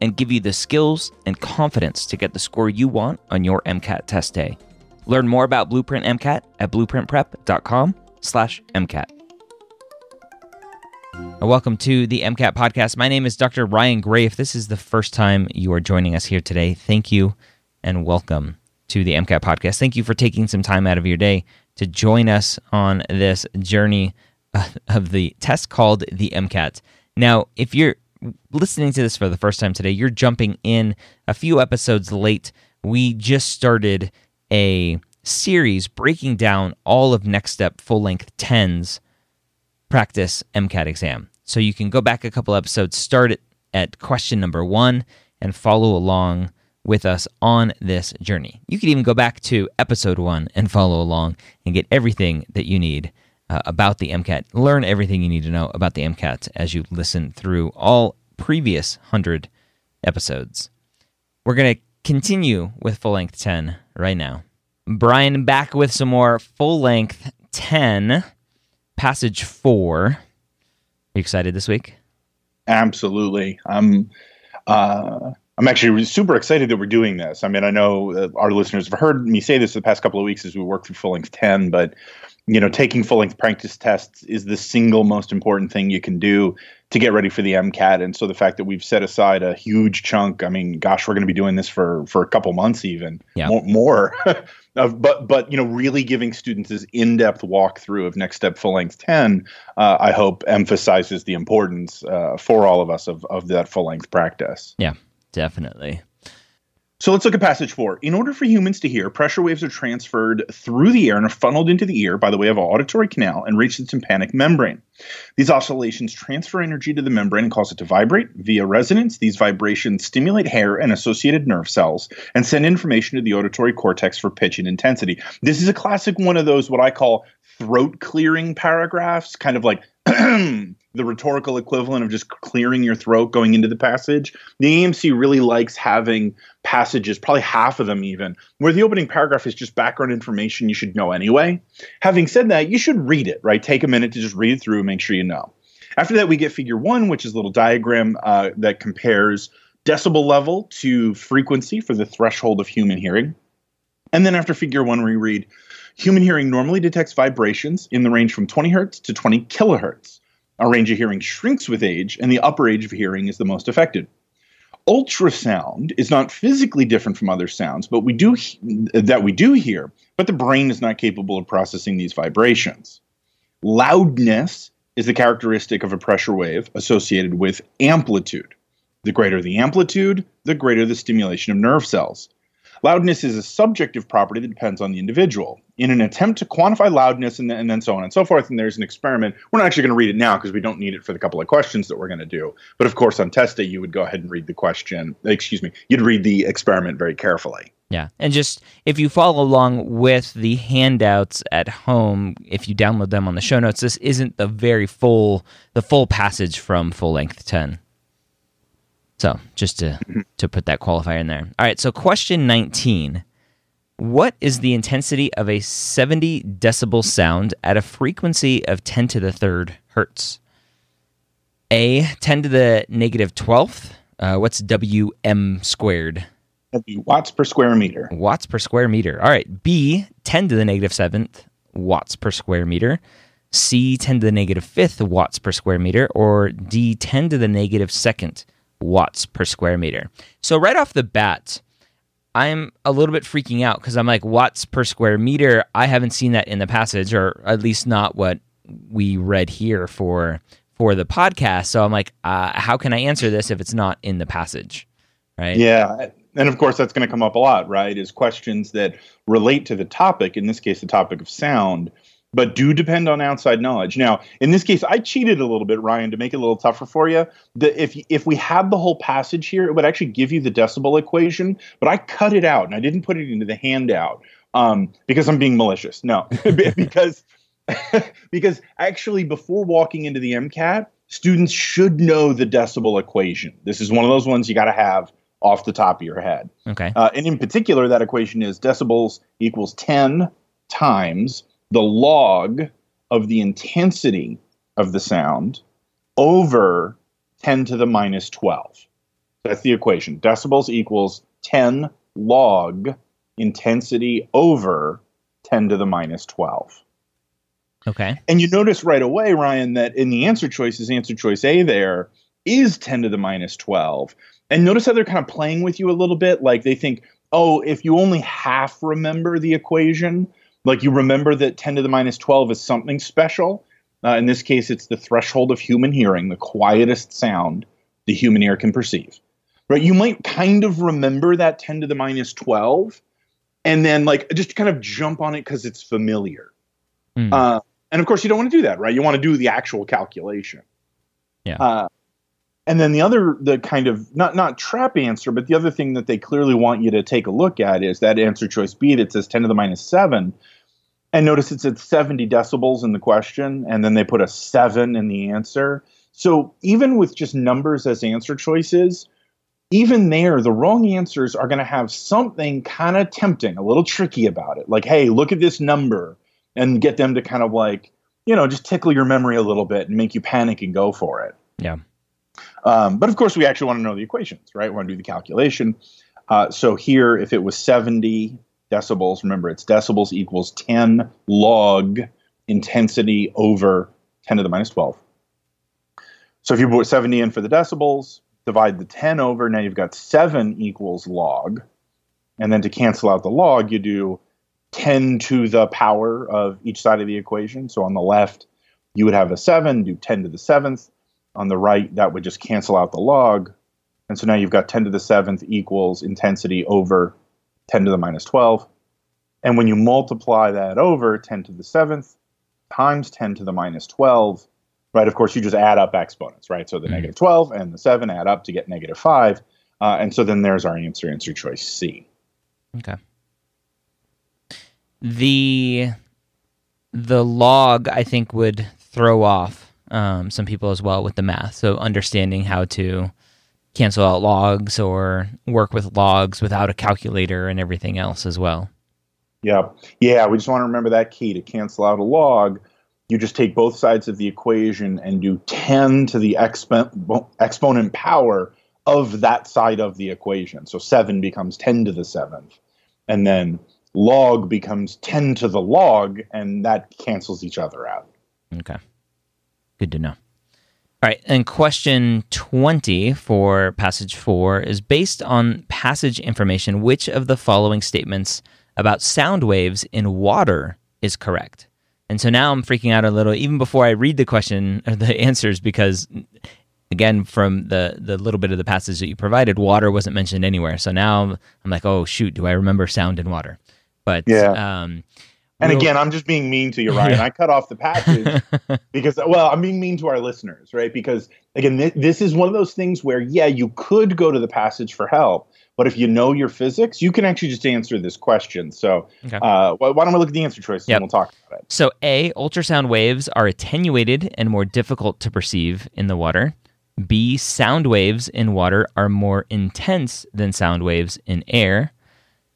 and give you the skills and confidence to get the score you want on your MCAT test day. Learn more about Blueprint MCAT at blueprintprep.com/mcat. Uh, welcome to the MCAT podcast. My name is Dr. Ryan Gray. If this is the first time you are joining us here today, thank you and welcome to the MCAT podcast. Thank you for taking some time out of your day to join us on this journey uh, of the test called the MCAT. Now, if you're listening to this for the first time today, you're jumping in a few episodes late. We just started a series breaking down all of Next Step full length 10's practice MCAT exam. So you can go back a couple episodes, start it at question number one, and follow along with us on this journey. You could even go back to episode one and follow along and get everything that you need uh, about the MCAT. Learn everything you need to know about the MCAT as you listen through all previous 100 episodes. We're going to continue with full length 10 right now. Brian back with some more full length 10, passage 4. Are you excited this week? Absolutely. I'm uh, I'm actually super excited that we're doing this. I mean, I know uh, our listeners have heard me say this the past couple of weeks as we work through full length 10, but you know, taking full length practice tests is the single most important thing you can do to get ready for the MCAT. And so the fact that we've set aside a huge chunk, I mean, gosh, we're going to be doing this for for a couple months even yeah. more. more of, but but you know, really giving students this in depth walkthrough of next step full length ten, uh, I hope emphasizes the importance uh, for all of us of of that full length practice. Yeah, Definitely. So let's look at passage four. In order for humans to hear, pressure waves are transferred through the air and are funneled into the ear by the way of an auditory canal and reach the tympanic membrane. These oscillations transfer energy to the membrane and cause it to vibrate. Via resonance, these vibrations stimulate hair and associated nerve cells and send information to the auditory cortex for pitch and intensity. This is a classic one of those, what I call throat clearing paragraphs, kind of like the rhetorical equivalent of just clearing your throat going into the passage. The AAMC really likes having passages, probably half of them even, where the opening paragraph is just background information you should know anyway. Having said that, you should read it, right? Take a minute to just read it through and make sure you know. After that, we get figure one, which is a little diagram uh, that compares decibel level to frequency for the threshold of human hearing. And then after figure one, we read human hearing normally detects vibrations in the range from 20 hertz to 20 kilohertz. Our range of hearing shrinks with age, and the upper age of hearing is the most affected. Ultrasound is not physically different from other sounds, but we do that we do hear, but the brain is not capable of processing these vibrations. Loudness is the characteristic of a pressure wave associated with amplitude. The greater the amplitude, the greater the stimulation of nerve cells. Loudness is a subjective property that depends on the individual. In an attempt to quantify loudness and, and then so on and so forth, and there's an experiment. We're not actually going to read it now because we don't need it for the couple of questions that we're going to do. But of course, on test day, you would go ahead and read the question. Excuse me, you'd read the experiment very carefully. Yeah. And just if you follow along with the handouts at home, if you download them on the show notes, this isn't the very full the full passage from full length 10. So just to mm-hmm. to put that qualifier in there. All right. So question nineteen: What is the intensity of a seventy decibel sound at a frequency of ten to the third hertz? A ten to the negative twelfth. Uh, what's WM squared? Watts per square meter. Watts per square meter. All right. B, 10 to the negative seventh watts per square meter. C, 10 to the negative fifth watts per square meter. Or D, 10 to the negative second watts per square meter. So, right off the bat, I'm a little bit freaking out because I'm like watts per square meter. I haven't seen that in the passage, or at least not what we read here for for the podcast. So I'm like, uh, how can I answer this if it's not in the passage? Right? Yeah. And of course, that's going to come up a lot, right? Is questions that relate to the topic, in this case, the topic of sound, but do depend on outside knowledge. Now, in this case, I cheated a little bit, Ryan, to make it a little tougher for you. The, if if we had the whole passage here, it would actually give you the decibel equation, but I cut it out and I didn't put it into the handout um, because I'm being malicious. No, because because actually, before walking into the MCAT, students should know the decibel equation. This is one of those ones you got to have off the top of your head. Okay. Uh, and in particular, that equation is decibels equals 10 times the log of the intensity of the sound over 10 to the minus 12. That's the equation. Decibels equals 10 log intensity over 10 to the minus 12. Okay. And you notice right away, Ryan, that in the answer choices, answer choice A there is 10 to the minus 12. And notice how they're kind of playing with you a little bit. Like they think, oh, if you only half remember the equation, like you remember that 10 to the minus 12 is something special. Uh, in this case, it's the threshold of human hearing, the quietest sound the human ear can perceive. Right? You might kind of remember that 10 to the minus 12 and then like just kind of jump on it because it's familiar. Mm. Uh, and of course, you don't want to do that, right? You want to do the actual calculation. Yeah. Uh, and then the other, the kind of not not trap answer, but the other thing that they clearly want you to take a look at is that answer choice B that says 10 to the minus seven. And notice it's at 70 decibels in the question, and then they put a seven in the answer. So even with just numbers as answer choices, even there, the wrong answers are going to have something kind of tempting, a little tricky about it. Like, hey, look at this number and get them to kind of like, you know, just tickle your memory a little bit and make you panic and go for it. Yeah. Um, but of course, we actually want to know the equations, right? We want to do the calculation. Uh, so here, if it was 70 decibels, remember it's decibels equals 10 log intensity over 10 to the minus 12. So if you put 70 in for the decibels, divide the 10 over, now you've got 7 equals log. And then to cancel out the log, you do 10 to the power of each side of the equation. So on the left, you would have a 7, do 10 to the 7th. On the right, that would just cancel out the log. And so now you've got 10 to the 7th equals intensity over 10 to the minus 12. And when you multiply that over 10 to the 7th times 10 to the minus 12, right, of course, you just add up exponents, right? So the Mhm. negative 12 and the 7 add up to get negative 5. Uh, and so then there's our answer, answer choice C. Okay. The the log I think would throw off um, some people as well with the math. So understanding how to cancel out logs or work with logs without a calculator and everything else as well. Yeah. Yeah. We just want to remember that key to cancel out a log. You just take both sides of the equation and do 10 to the expo- exponent power of that side of the equation. So 7 becomes 10 to the 7th. And then log becomes 10 to the log, and that cancels each other out. Okay. Good to know. All right. And question 20 for passage four is based on passage information. Which of the following statements about sound waves in water is correct? And so now I'm freaking out a little, even before I read the question or the answers, because again, from the, the little bit of the passage that you provided, water wasn't mentioned anywhere. So now I'm like, oh, shoot, do I remember sound in water? But Yeah. um, And again, I'm just being mean to you, Ryan. Yeah. I cut off the passage because, well, I'm being mean to our listeners, right? Because again, th- this is one of those things where, yeah, you could go to the passage for help, but if you know your physics, you can actually just answer this question. So, Okay. uh, why why don't we look at the answer choices Yep. and we'll talk about it? So, A, ultrasound waves are attenuated and more difficult to perceive in the water. B, sound waves in water are more intense than sound waves in air.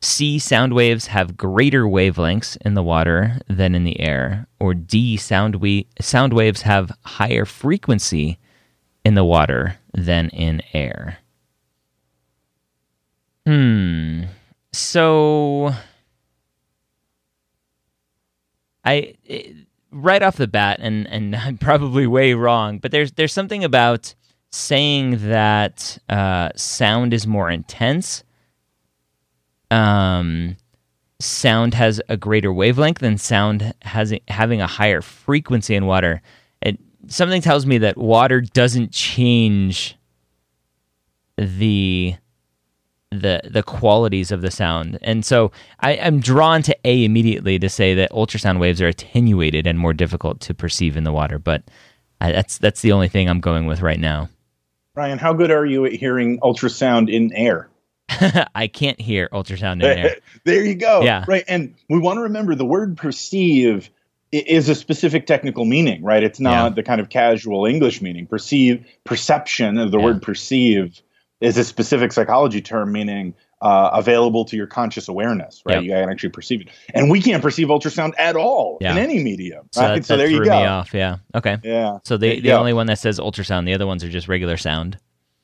C, sound waves have greater wavelengths in the water than in the air. Or D, sound, we- sound waves have higher frequency in the water than in air. Hmm. So I it, right off the bat, and and I'm probably way wrong, but there's there's something about saying that uh, sound is more intense um, sound has a greater wavelength and sound has having a higher frequency in water. It something tells me that water doesn't change the the the qualities of the sound. And so I, am drawn to A immediately to say that ultrasound waves are attenuated and more difficult to perceive in the water. But I, that's that's the only thing I'm going with right now. Ryan, how good are you at hearing ultrasound in air? I can't hear ultrasound in air. there you go. Yeah. Right. And we want to remember the word perceive is a specific technical meaning, right? It's not yeah. the kind of casual English meaning. Perceive, perception of the yeah. word perceive is a specific psychology term meaning uh, available to your conscious awareness, right? Yep. You can actually perceive it, and we can't perceive ultrasound at all yeah. in any medium. So, right? that, so there you go. Me off. Yeah. Okay. Yeah. So the the only one that says ultrasound, the other ones are just regular sound.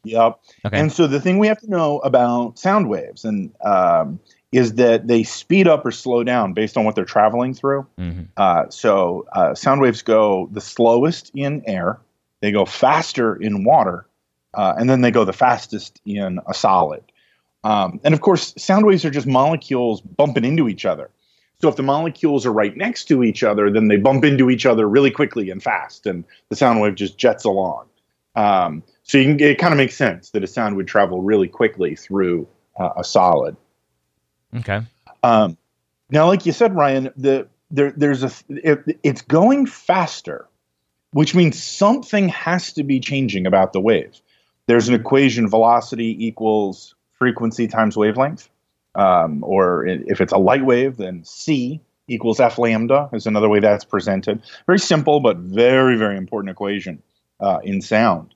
Yep. Okay. And so the thing we have to know about sound waves and um, is that they speed up or slow down based on what they're traveling through. Mm-hmm. Uh, so uh, sound waves go the slowest in air, they go faster in water, uh, and then they go the fastest in a solid. Um, and of course, sound waves are just molecules bumping into each other. So if the molecules are right next to each other, then they bump into each other really quickly and fast, and the sound wave just jets along. Um, so you can, it kind of makes sense that a sound would travel really quickly through uh, a solid. Okay. Um, now, like you said, Ryan, the there, there's a it, it's going faster, which means something has to be changing about the wave there's an equation velocity equals frequency times wavelength. Um, or if it's a light wave, then c equals f lambda is another way that's presented. Very simple, but very, very important equation uh, in sound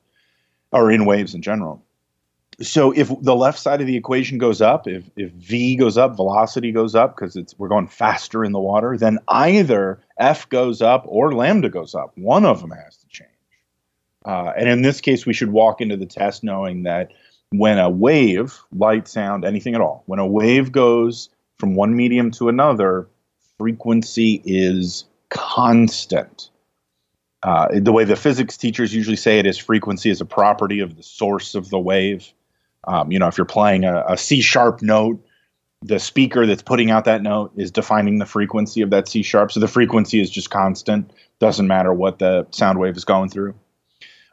or in waves in general. So if the left side of the equation goes up, if, if v goes up, velocity goes up because it's we're going faster in the water, then either f goes up or lambda goes up. One of them has to change. Uh, and in this case, we should walk into the test knowing that when a wave, light, sound, anything at all, when a wave goes from one medium to another, frequency is constant. Uh, the way the physics teachers usually say it is frequency is a property of the source of the wave. Um, you know, if you're playing a, a C sharp note, the speaker that's putting out that note is defining the frequency of that C sharp. So the frequency is just constant. Doesn't matter what the sound wave is going through.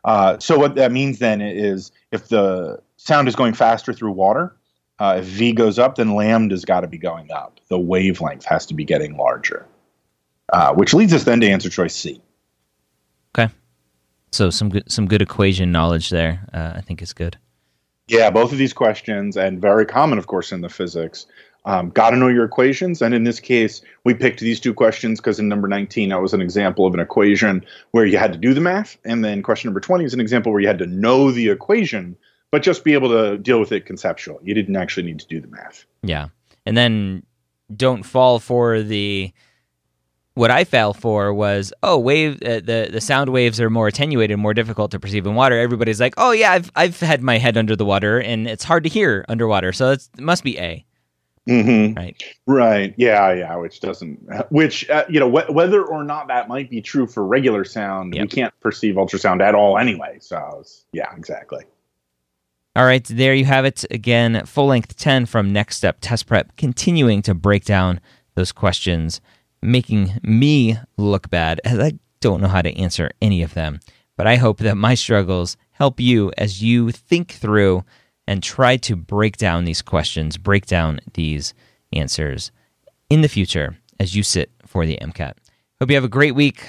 Uh, so what that means then is if the sound is going faster through water, uh, if V goes up, then lambda's got to be going up. The wavelength has to be getting larger, uh, which leads us then to answer choice C. So some good some good equation knowledge there. Uh, I think is good. Yeah, both of these questions, and very common, of course, in the physics, um, got to know your equations. And in this case, we picked these two questions because in number 19, that was an example of an equation where you had to do the math. And then question number 20 is an example where you had to know the equation, but just be able to deal with it conceptually. You didn't actually need to do the math. Yeah. And then don't fall for the. What I fell for was, oh, wave uh, the the sound waves are more attenuated, more difficult to perceive in water. Everybody's like, oh yeah, I've I've had my head under the water and it's hard to hear underwater, so it must be A. Mm-hmm. Right. Right. Yeah. Yeah. Which doesn't, which, uh, you know, wh- whether or not that might be true for regular sound, yep. we can't perceive ultrasound at all anyway. So, yeah, exactly. All right. There you have it. Again, full length 10 from Next Step Test Prep, continuing to break down those questions, making me look bad as I don't know how to answer any of them. But I hope that my struggles help you as you think through and try to break down these questions, break down these answers in the future as you sit for the MCAT. Hope you have a great week.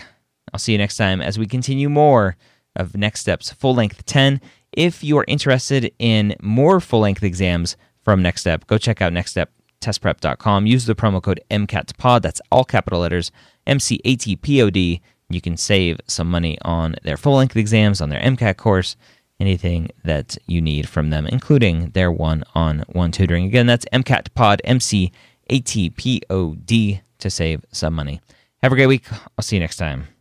I'll see you next time as we continue more of Next Steps Full Length 10. If you are interested in more full length exams from Next Step, go check out nextsteptestprep.com. Use the promo code MCATPOD, that's all capital letters, M C A T P O D. You can save some money on their full length exams, on their MCAT course anything that you need from them, including their one on one tutoring. Again, that's MCATPOD, M C A T P O D, to save some money. Have a great week. I'll see you next time.